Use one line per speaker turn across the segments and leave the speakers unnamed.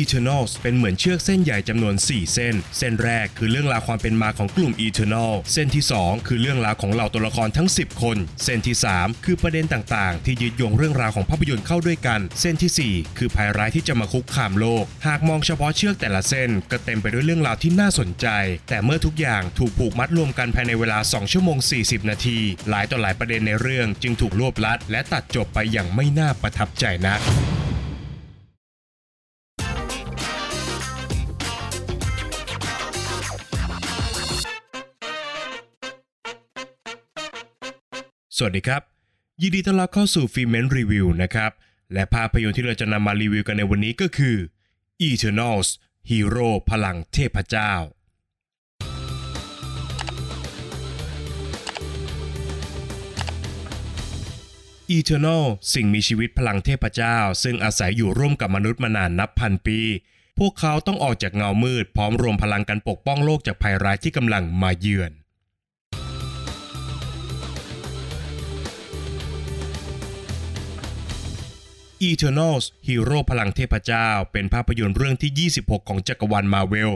Eternals เป็นเหมือนเชือกเส้นใหญ่จำนวน 4 เส้น เส้นแรกคือเรื่องราวความเป็นมาของกลุ่ม Eternal เส้นที่ 2 คือเรื่องราวของเหล่าตัวละครทั้ง 10 คน เส้นที่ 3 คือประเด็นต่างๆ ที่ยึดโยงเรื่องราวของภาพยนตร์เข้าด้วยกัน เส้นทีสี่ 4 คือภัยร้ายที่จะมาคุกคามโลก หากมองเฉพาะเชือกแต่ละเส้น ก็เต็มไปด้วยเรื่องราวที่น่าสนใจ แต่เมื่อทุกอย่างถูกผูกมัดรวมกันภายในเวลา 2 ชั่วโมง 40 นาที หลายต่อหลายประเด็นในเรื่องจึงถูกรวบลัด และตัดจบไปอย่างไม่น่าประทับใจนัก สวัสดีครับ ยินดีต้อนรับเข้าสู่ฟิเมนรีวิวนะครับ และภาพยนตร์ที่เราจะนำมารีวิวกันในวันนี้ก็คือ Eternals ฮีโร่พลังเทพเจ้า Eternal สิ่งมีชีวิตพลังเทพเจ้า ซึ่งอาศัยอยู่ร่วมกับมนุษย์มานานนับพันปี พวกเขาต้องออกจากเงามืด พร้อมรวมพลังกันปกป้องโลกจากภัยร้ายที่กำลังมาเยือน Eternals ฮีโร่พลังเทพเจ้า เป็นภาพยนตร์เรื่องที่ 26 ของจักรวาลมาเวล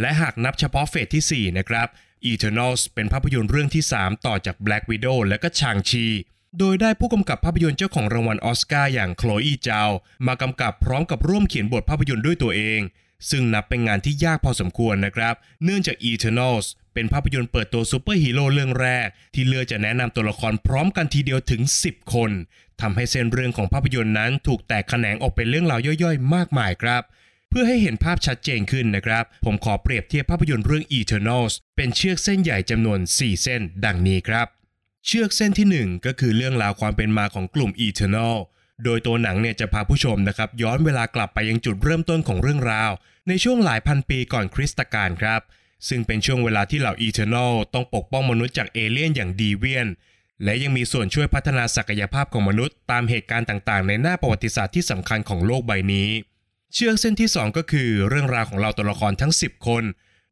และหากนับเฉพาะ phase ที่ 4 นะครับ Eternals เป็นภาพยนตร์เรื่องที่ 3 ต่อจาก Black Widow และก็ Shang-Chi โดยได้ผู้กำกับภาพยนตร์เจ้าของรางวัลออสการ์อย่างโคลอี เจามากำกับพร้อมกับร่วมเขียนบทภาพยนตร์ด้วยตัวเอง ซึ่งนับเป็นงานที่ยากพอสมควรนะครับ เนื่องจาก Eternals เป็นภาพยนตร์เปิดตัวซูเปอร์ฮีโร่เรื่องแรก ที่เลือกจะแนะนำตัวละครพร้อมกันทีเดียวถึง 10 คนทำให้เส้นเรื่องของภาพยนตร์นั้นถูกแตกแขนงออกเป็นเรื่องราวย่อยๆ มากมายครับ เพื่อให้เห็นภาพชัดเจนขึ้นนะครับ ผมขอเปรียบเทียบภาพยนตร์เรื่อง Eternals เป็นเชือกเส้นใหญ่จำนวน 4 เส้น ดังนี้ครับ เชือกเส้นที่ 1 ก็คือเรื่องราวความเป็นมาของกลุ่ม Eternal โดยตัวหนังเนี่ยจะพาผู้ชมนะครับย้อนเวลากลับไปยังจุดเริ่มต้นของเรื่องราว ในช่วงหลายพันปีก่อนคริสตกาลครับ ซึ่งเป็นช่วงเวลาที่เหล่า Eternal ต้องปกป้องมนุษย์จากเอเลี่ยนอย่างดีเวียน และยังมีส่วนช่วยพัฒนาศักยภาพของมนุษย์ ตามเหตุการณ์ต่างๆ ในหน้าประวัติศาสตร์ที่สำคัญของโลกใบนี้ เชือกเส้นที่ 2 ก็คือเรื่องราวของเหล่าตัวละครทั้ง 10 คน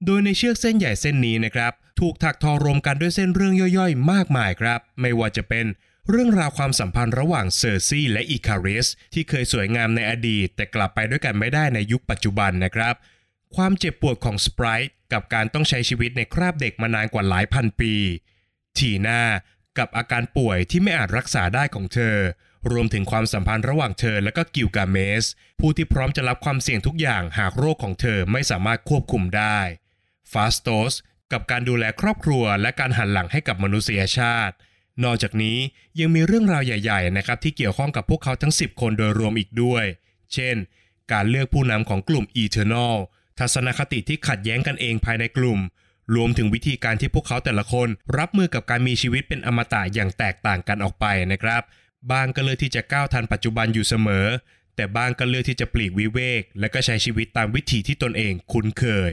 โดยในเชือกเส้นใหญ่เส้นนี้นะครับถูกถักทอรวมกันด้วยเส้นเรื่องย่อยๆ มากมายครับ ไม่ว่าจะเป็นเรื่องราวความสัมพันธ์ระหว่างเซอร์ซี่และอีคาริสที่เคยสวยงามในอดีต แต่กลับไปด้วยกันไม่ได้ในยุคปัจจุบันนะครับ ความเจ็บปวดของสไปรต์ กับการต้องใช้ชีวิตในคราบเด็กมานานกว่าหลายพันปี ทีน่ากับอาการป่วยที่ไม่อาจรักษาได้ของเธอ รวมถึงความสัมพันธ์ระหว่างเธอและก็กิลกาเมส ผู้ที่พร้อมจะรับความเสี่ยงทุกอย่างหากโรคของเธอไม่สามารถควบคุมได้ฟาสโตสกับการดูแลครอบครัวและการหันหลังให้กับมนุษยชาติ นอกจากนี้ยังมีเรื่องราวใหญ่ๆนะครับที่เกี่ยวข้องกับพวกเขาทั้ง 10 คนโดยรวมอีกด้วย เช่น การเลือกผู้นำของกลุ่ม Eternal ทัศนคติที่ขัดแย้งกันเองภายในกลุ่ม รวมถึงวิธีการที่พวกเขาแต่ละคนรับมือกับการมีชีวิตเป็นอมตะอย่างแตกต่างกันออกไปนะครับ บ้างก็เลือกที่จะก้าวทันปัจจุบันอยู่เสมอ แต่บ้างก็เลือกที่จะปลีกวิเวก และก็ใช้ชีวิตตามวิถีที่ตนเองคุ้นเคย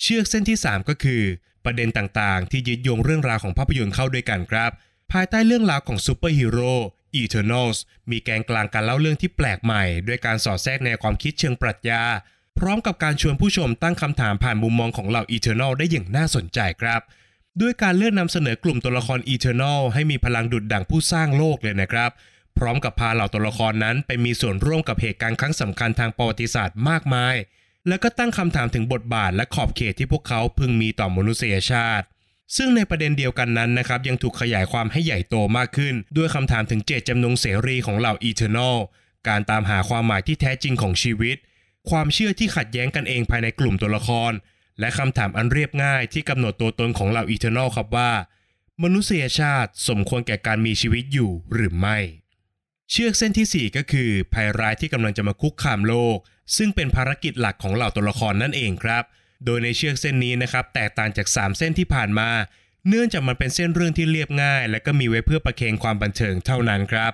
เชือกเส้นที่ 3 ก็คือ ประเด็นต่างๆ ที่ยึดโยงเรื่องราวของภาพยนตร์เข้าด้วยกันครับ ภายใต้เรื่องราวของซูเปอร์ฮีโร่ Eternals มีแกนกลางการเล่าเรื่องที่แปลกใหม่ ด้วยการสอดแทรกแนวความคิดเชิงปรัชญา พร้อมกับการชวนผู้ชมตั้งคำถามผ่านมุมมองของเหล่า Eternal ได้อย่างน่าสนใจครับ ด้วยการเลือกนำเสนอกลุ่มตัวละคร Eternal ให้มีพลังดุดดังผู้สร้างโลกเลยนะครับ พร้อมกับพาเหล่าตัวละครนั้นไปมีส่วนร่วมกับเหตุการณ์ครั้งสำคัญทางประวัติศาสตร์มากมาย และก็ตั้งคำถามถึงบทบาทและขอบเขตที่พวกเขาพึงมีต่อมนุษยชาติซึ่งในประเด็นเดียวกันนั้นนะครับยังถูกขยายความให้ใหญ่โตมากขึ้น ด้วยคำถามถึงเจตจำนงเสรีของเหล่า Eternal การตามหาความหมายที่แท้จริงของชีวิต ความเชื่อที่ขัดแย้งกันเองภายในกลุ่มตัวละคร และคำถามอันเรียบง่ายที่กำหนดตัวตนของเหล่า Eternal ครับว่า มนุษยชาติสมควรแก่การมีชีวิตอยู่หรือไม่ เชือกเส้นที่ 4 ก็คือภัยร้ายที่กำลังจะมาคุกคามโลก ซึ่งเป็นภารกิจหลักของเหล่าตัวละครนั่นเองครับ โดยในเชือกเส้นนี้นะครับแตกต่างจาก 3 เส้นที่ผ่านมา เนื่องจากมันเป็นเส้นเรื่องที่เรียบง่าย และก็มีไว้เพื่อประเคนความบันเทิงเท่านั้นครับ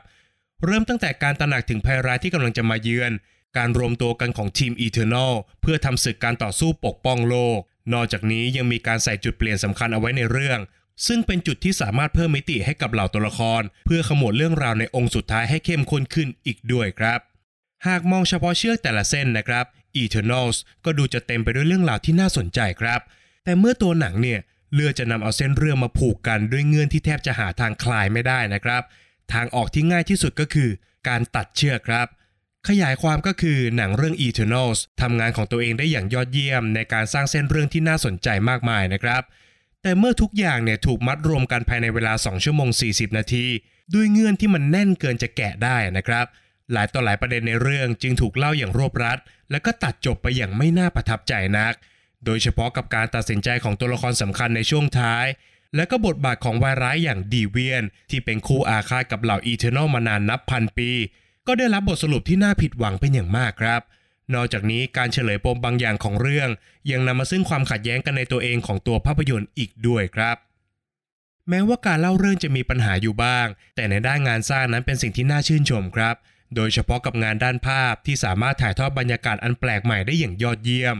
เริ่มตั้งแต่การตระหนักถึงภัยร้ายที่กำลังจะมาเยือน การรวมตัวกันของทีม Eternal เพื่อทำศึกการต่อสู้ปกป้องโลก นอกจากนี้ยังมีการใส่จุดเปลี่ยนสำคัญเอาไว้ในเรื่อง ซึ่งเป็นจุดที่สามารถเพิ่มมิติให้กับเหล่าตัวละคร เพื่อขมวดเรื่องราวในองค์สุดท้ายให้เข้มข้นขึ้นอีกด้วยครับ หากมองเฉพาะเชือกแต่ละเส้นนะครับ Eternals ก็ดูจะเต็มไปด้วยเรื่องราวที่น่าสนใจครับ แต่เมื่อตัวหนังเนี่ยเลือกจะนำเอาเส้นเรื่องมาผูกกันด้วยเงื่อนที่แทบจะหาทางคลายไม่ได้นะครับ ทางออกที่ง่ายที่สุดก็คือ การตัดเชือกครับ ขยายความก็คือหนังเรื่อง Eternals ทำงานของตัวเองได้อย่างยอดเยี่ยมในการสร้างเส้นเรื่องที่น่าสนใจมากมายนะครับ แต่เมื่อทุกอย่างเนี่ยถูกมัดรวมกันภายในเวลา 2 ชั่วโมง 40 นาที ด้วยเงื่อนที่มันแน่นเกินจะแกะได้นะครับ หลายต่อหลายประเด็นในเรื่องจึงถูกเล่าอย่างรวบรัด แล้วก็ตัดจบไปอย่างไม่น่าประทับใจนัก โดยเฉพาะกับการตัดสินใจของตัวละครสำคัญในช่วงท้าย และก็บทบาทของวายร้ายอย่าง Deviant ที่เป็นคู่อาฆาตกับเหล่า Eternals มานานนับพันปี ก็ได้รับบทสรุปที่น่าผิดหวังเป็นอย่างมากครับ นอกจากนี้การเฉลยปมบางอย่างของเรื่อง ยังนำมาซึ่งความขัดแย้งกันในตัวเองของตัวภาพยนตร์อีกด้วยครับ แม้ว่าการเล่าเรื่องจะมีปัญหาอยู่บ้าง แต่ในด้านงานสร้างนั้นเป็นสิ่งที่น่าชื่นชมครับ โดยเฉพาะกับงานด้านภาพที่สามารถถ่ายทอดบรรยากาศอันแปลกใหม่ได้อย่างยอดเยี่ยม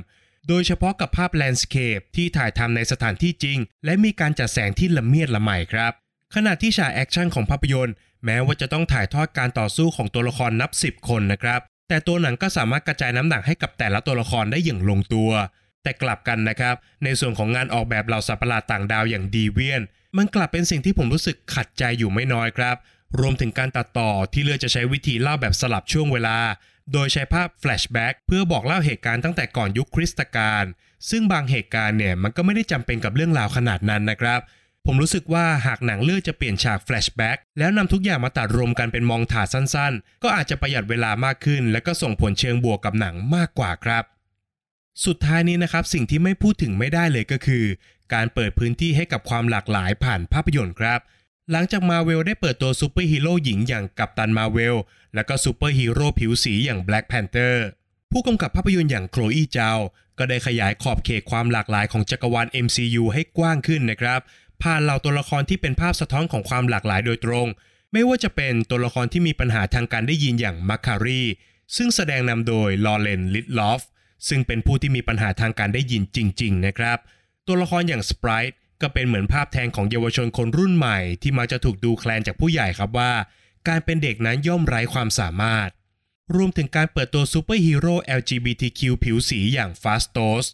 โดยเฉพาะกับภาพ landscape ที่ถ่ายทำในสถานที่จริง และมีการจัดแสงที่ละเมียดละไมครับ ขณะที่ฉาก action ของภาพยนตร์ แม้ว่าจะต้องถ่ายทอดการต่อสู้ของตัวละครนับ 10 คนนะครับ แต่ตัวหนังก็สามารถกระจายน้ำหนักให้กับแต่ละตัวละครได้อย่างลงตัว แต่กลับกันนะครับ ในส่วนของงานออกแบบเหล่าสัตว์ประหลาดต่างดาวอย่าง Deviant มันกลับเป็นสิ่งที่ผมรู้สึกขัดใจอยู่ไม่น้อยครับ รวมถึงการตัดต่อที่เลือกจะใช้วิธีเล่าแบบสลับช่วงเวลา โดยใช้ภาพ flashback เพื่อบอกเล่าเหตุการณ์ตั้งแต่ก่อนยุคคริสตกาลซึ่งบางเหตุการณ์เนี่ยมันก็ไม่ได้จำเป็นกับเรื่องราวขนาดนั้นนะครับ ผมรู้สึกว่าหากหนังเลือกจะเปลี่ยนฉาก flashback แล้วนำทุกอย่างมาตัดรวมกันเป็น montage สั้นๆ ก็อาจจะประหยัดเวลามากขึ้น และก็ส่งผลเชิงบวกกับหนังมากกว่าครับ สุดท้ายนี้นะครับสิ่งที่ไม่พูดถึงไม่ได้เลยก็คือ การเปิดพื้นที่ให้กับความหลากหลายผ่านภาพยนตร์ครับ หลังจากมาเวลได้เปิดตัวซูเปอร์ฮีโร่หญิงอย่างกัปตันมาเวลและก็ซูเปอร์ฮีโร่ผิวสีอย่างแบล็กแพนเตอร์ผู้กำกับภาพยนตร์อย่างโคลอีเจาก็ได้ขยายขอบเขตความหลากหลายของจักรวาล MCU ให้กว้างขึ้นนะครับ ผ่านเหล่าตัวละครที่เป็นภาพสะท้อนของความหลากหลายโดยตรง ไม่ว่าจะเป็นตัวละครที่มีปัญหาทางการได้ยินอย่างมัคคารีซึ่งแสดงนำโดยลอเรน ริดลอฟฟ์ซึ่งเป็นผู้ที่มีปัญหาทางการได้ยินจริง ๆ นะครับ ตัวละครอย่างสปรายต์ก็เป็นเหมือนภาพแทนของเยาวชนคนรุ่นใหม่ ที่มักจะถูกดูแคลนจากผู้ใหญ่ครับว่า การเป็นเด็กนั้นย่อมไร้ความสามารถ รวมถึงการเปิดตัวซูเปอร์ฮีโร่ LGBTQ ผิวสีอย่าง Phastos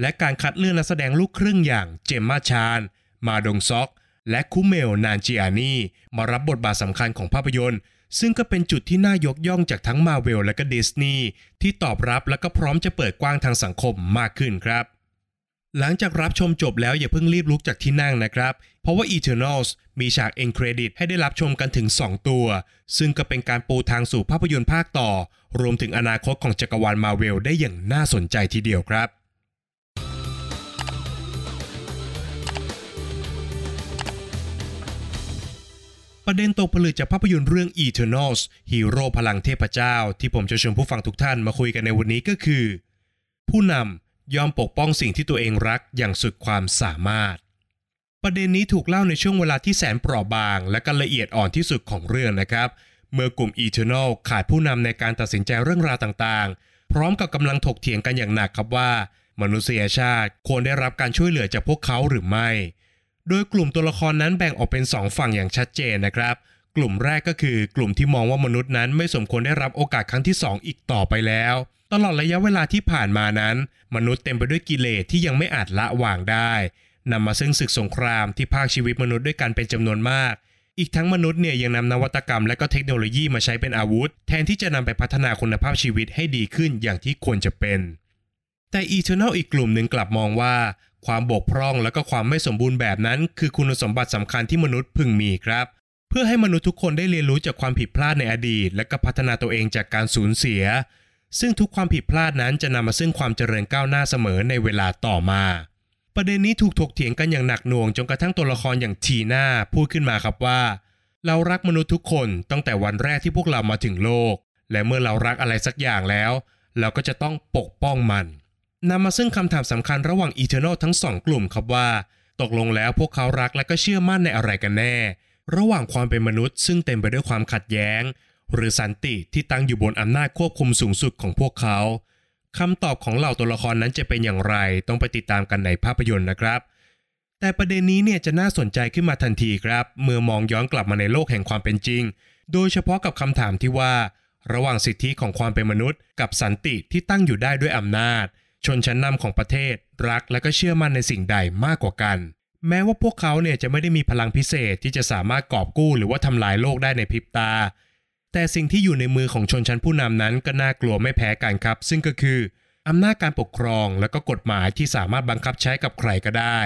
และการคัดเลือกนักแสดงลูกครึ่งอย่าง Gemma Chan มาดงซอก และ Kumail Nanjiani มารับบทบาทสำคัญของภาพยนตร์ ซึ่งก็เป็นจุดที่น่ายกย่องจากทั้งมาเวลและก็ดิสนีย์ที่ตอบรับและก็พร้อมจะเปิดกว้างทางสังคมมากขึ้นครับ หลังจากรับชมจบแล้วอย่าเพิ่งรีบลุกจากที่นั่งนะครับ เพราะว่า Eternals มีฉาก end credit ให้ได้รับชมกันถึง 2 ตัว ซึ่งก็เป็นการปูทางสู่ภาพยนตร์ภาคต่อ รวมถึงอนาคตของจักรวาลมาเวลได้อย่างน่าสนใจทีเดียวครับ ประเด็นตกผลึกจากภาพยนตร์เรื่อง Eternals ฮีโร่พลังเทพเจ้า ที่ผมจะชวนผู้ฟังทุกท่านมาคุยกันในวันนี้ก็คือ ผู้นำยอมปกป้องสิ่งที่ตัวเองรักอย่างสุดความสามารถ ประเด็นนี้ถูกเล่าในช่วงเวลาที่แสนเปราะบาง และก็ละเอียดอ่อนที่สุดของเรื่องนะครับ เมื่อกลุ่ม Eternal ขาดผู้นำในการตัดสินใจเรื่องราวต่างๆ พร้อมกับกำลังถกเถียงกันอย่างหนักครับว่า มนุษยชาติควรได้รับการช่วยเหลือจากพวกเขาหรือไม่ โดยกลุ่มตัวละครนั้นแบ่งออกเป็น 2 ฝั่งอย่างชัดเจนนะครับ กลุ่มแรกก็คือกลุ่มที่มองว่ามนุษย์นั้นไม่สมควรได้รับโอกาสครั้งที่ 2 อีกต่อไปแล้ว ตลอดระยะเวลาที่ผ่านมานั้น มนุษย์เต็มไปด้วยกิเลสที่ยังไม่อาจละวางได้นำมาซึ่งศึกสงครามที่พากชีวิตมนุษย์ด้วยกันเป็นจำนวนมาก อีกทั้งมนุษย์เนี่ยยังนำนวัตกรรมและก็เทคโนโลยีมาใช้เป็นอาวุธ แทนที่จะนำไปพัฒนาคุณภาพชีวิตให้ดีขึ้นอย่างที่ควรจะเป็น แต่ Eternal อีกกลุ่มหนึ่งกลับมองว่า ความบกพร่องและก็ความไม่สมบูรณ์แบบนั้น คือคุณสมบัติสำคัญที่มนุษย์พึงมีครับ เพื่อให้มนุษย์ทุกคนได้เรียนรู้จากความผิดพลาดในอดีต และก็พัฒนาตัวเองจากการสูญเสีย ซึ่งทุกความผิดพลาดนั้นจะนำมาซึ่งความเจริญก้าวหน้าเสมอในเวลาต่อมา ประเด็นนี้ถูกถกเถียงกันอย่างหนักหน่วงจนกระทั่งตัวละครอย่างทีน่าพูดขึ้นมาครับว่า เรารักมนุษย์ทุกคนตั้งแต่วันแรกที่พวกเรามาถึงโลก และเมื่อเรารักอะไรสักอย่างแล้ว เราก็จะต้องปกป้องมัน นำมาซึ่งคำถามสำคัญระหว่าง Eternal ทั้งสองกลุ่มครับว่า ตกลงแล้วพวกเขารักและก็เชื่อมั่นในอะไรกันแน่ ระหว่างความเป็นมนุษย์ ซึ่งเต็มไปด้วยความขัดแย้ง หรือสันติที่ตั้งอยู่บนอำนาจควบคุมสูงสุดของพวกเขาคำตอบของเหล่าตัวละครนั้นจะเป็นอย่างไร ต้องไปติดตามกันในภาพยนตร์นะครับ แต่ประเด็นนี้เนี่ยจะน่าสนใจขึ้นมาทันทีครับ เมื่อมองย้อนกลับมาในโลกแห่งความเป็นจริง โดยเฉพาะกับคำถามที่ว่า ระหว่างสิทธิของความเป็นมนุษย์ กับสันติที่ตั้งอยู่ได้ด้วยอำนาจ ชนชั้นนำของประเทศ รักและก็เชื่อมั่นในสิ่งใดมากกว่ากัน แม้ว่าพวกเขาเนี่ยจะไม่ได้มีพลังพิเศษที่จะสามารถกอบกู้หรือว่าทำลายโลกได้ในพริบตาแต่แต่สิ่งที่อยู่ในมือของชนชั้นผู้นำนั้นก็น่ากลัวไม่แพ้กันครับ ซึ่งก็คืออำนาจการปกครองและก็กฎหมายที่สามารถบังคับใช้กับใครก็ได้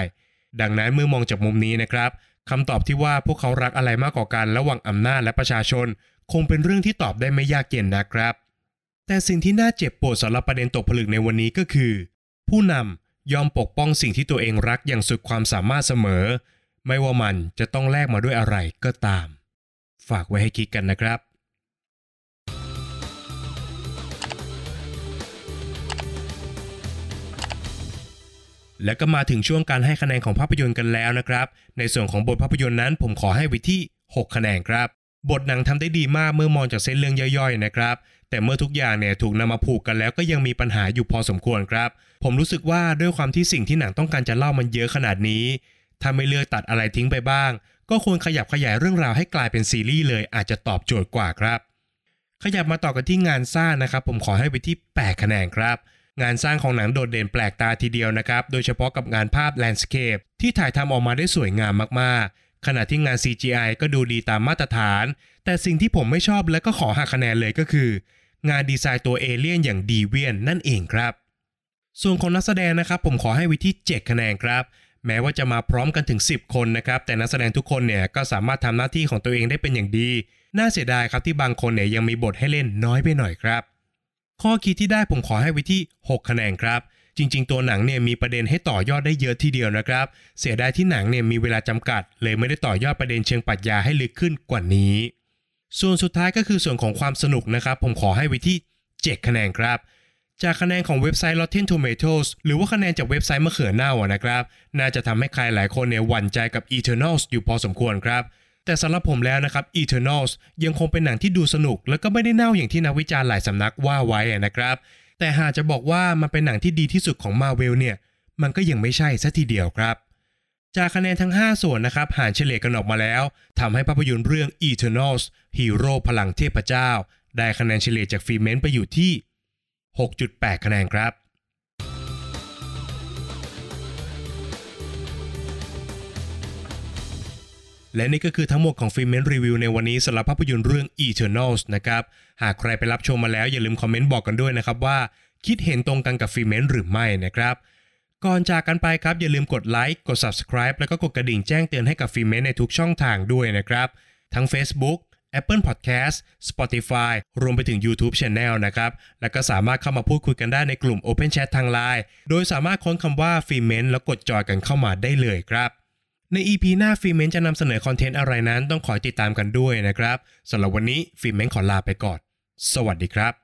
ดังนั้นเมื่อมองจากมุมนี้นะครับคำตอบที่ว่าพวกเขารักอะไรมากกว่ากันระหว่างอำนาจและประชาชน คงเป็นเรื่องที่ตอบได้ไม่ยากเย็นนะครับ แต่สิ่งที่น่าเจ็บปวดสำหรับประเด็นตกผลึกในวันนี้ก็คือ ผู้นำยอมปกป้องสิ่งที่ตัวเองรักอย่างสุดความสามารถเสมอ ไม่ว่ามันจะต้องแลกมาด้วยอะไรก็ตาม ฝากไว้ให้คิดกันนะครับและก็มาถึงช่วงการให้คะแนนของภาพยนตร์กันแล้วนะครับ ในส่วนของบทภาพยนตร์นั้นผมขอให้ไว้ที่ 6 คะแนนครับ บทหนังทำได้ดีมากเมื่อมองจากเส้นเรื่องย่อยๆนะครับ แต่เมื่อทุกอย่างเนี่ยถูกนำมาผูกกันแล้วก็ยังมีปัญหาอยู่พอสมควรครับ ผมรู้สึกว่าด้วยความที่สิ่งที่หนังต้องการจะเล่ามันเยอะขนาดนี้ ถ้าไม่เลือกตัดอะไรทิ้งไปบ้าง ก็ควรขยับขยายเรื่องราวให้กลายเป็นซีรีส์เลยอาจจะตอบโจทย์กว่าครับ ขยับมาต่อกันที่งานสร้างนะครับ ผมขอให้ไปที่8คะแนนครับงานสร้างของหนังโดดเด่นแปลกตาทีเดียวนะครับ โดยเฉพาะกับงานภาพแลนด์สเคปที่ถ่ายทำออกมาได้สวยงามมากๆ ขณะที่งาน CGI ก็ดูดีตามมาตรฐาน แต่สิ่งที่ผมไม่ชอบและก็ขอหักคะแนนเลยก็คือ งานดีไซน์ตัวเอเลี่ยนอย่างดีเวียนนั่นเองครับ ส่วนของนักแสดงนะครับผมขอให้ไวิที่ 7 คะแนนครับ แม้ว่าจะมาพร้อมกันถึง 10 คนนะครับ แต่นักแสดงทุกคนเนี่ยก็สามารถทำหน้าที่ของตัวเองได้เป็นอย่างดี น่าเสียดายครับที่บางคนเนี่ยยังมีบทให้เล่นน้อยไปหน่อยครับ ข้อคิดที่ได้ผมขอให้ไว้ที่ 6 คะแนนครับจริง ๆ ตัวหนังเนี่ยมีประเด็นให้ต่อยอดได้เยอะทีเดียวนะครับ เสียดายที่หนังเนี่ยมีเวลาจำกัด เลยไม่ได้ต่อยอดประเด็นเชิงปรัชญาให้ลึกขึ้นกว่านี้ ส่วนสุดท้ายก็คือส่วนของความสนุกนะครับ ผมขอให้ไว้ที่ 7 คะแนนครับ จากคะแนนของเว็บไซต์ Rotten Tomatoes หรือว่าคะแนนจากเว็บไซต์มะเขือเน่านะครับ น่าจะทำให้ใครหลายคนเนี่ยหวั่นใจกับ Eternals อยู่พอสมควรครับ แต่สำหรับผมแล้วนะครับ Eternals ยังคงเป็นหนังที่ดูสนุก แล้วก็ไม่ได้เน่าอย่างที่นักวิจารณ์หลายสำนักว่าไว้นะครับ แต่หากจะบอกว่ามันเป็นหนังที่ดีที่สุดของ Marvel เนี่ย มันก็ยังไม่ใช่ซะทีเดียวครับ จากคะแนนทั้ง 5 ส่วนนะครับหารเฉลี่ยกันออกมาแล้วทำให้ภาพยนตร์เรื่อง Eternals ฮีโร่พลังเทพเจ้า ได้คะแนนเฉลี่ยจากฟิล์มเมนไปอยู่ที่ 6.8 คะแนนครับ และนี่ก็คือทั้งหมดของฟิล์มเมนรีวิวในวันนี้สำหรับภาพยนตร์เรื่อง Eternals นะครับ หากใครไปรับชมมาแล้วอย่าลืมคอมเมนต์บอกกันด้วยนะครับว่า คิดเห็นตรงกันกับฟิล์มเมนหรือไม่นะครับ ก่อนจากกันไปครับอย่าลืมกดไลค์กด Subscribe แล้วก็กดกระดิ่งแจ้งเตือนให้กับฟิล์มเมนในทุกช่องทางด้วยนะครับ ทั้ง Facebook Apple Podcast Spotify รวมไปถึง YouTube Channel นะครับ แล้วก็สามารถเข้ามาพูดคุยกันได้ในกลุ่ม Open Chat ทาง Line โดยสามารถค้นคำว่าฟิล์มเมนแล้วกด join กันเข้ามาได้เลยครับ ใน EP หน้าฟิล์มเมนจะนำเสนอ content อะไรนั้นต้องขอติดตามกันด้วยนะครับสำหรับวันนี้ฟิล์มเมนขอลาไปก่อน สวัสดีครับ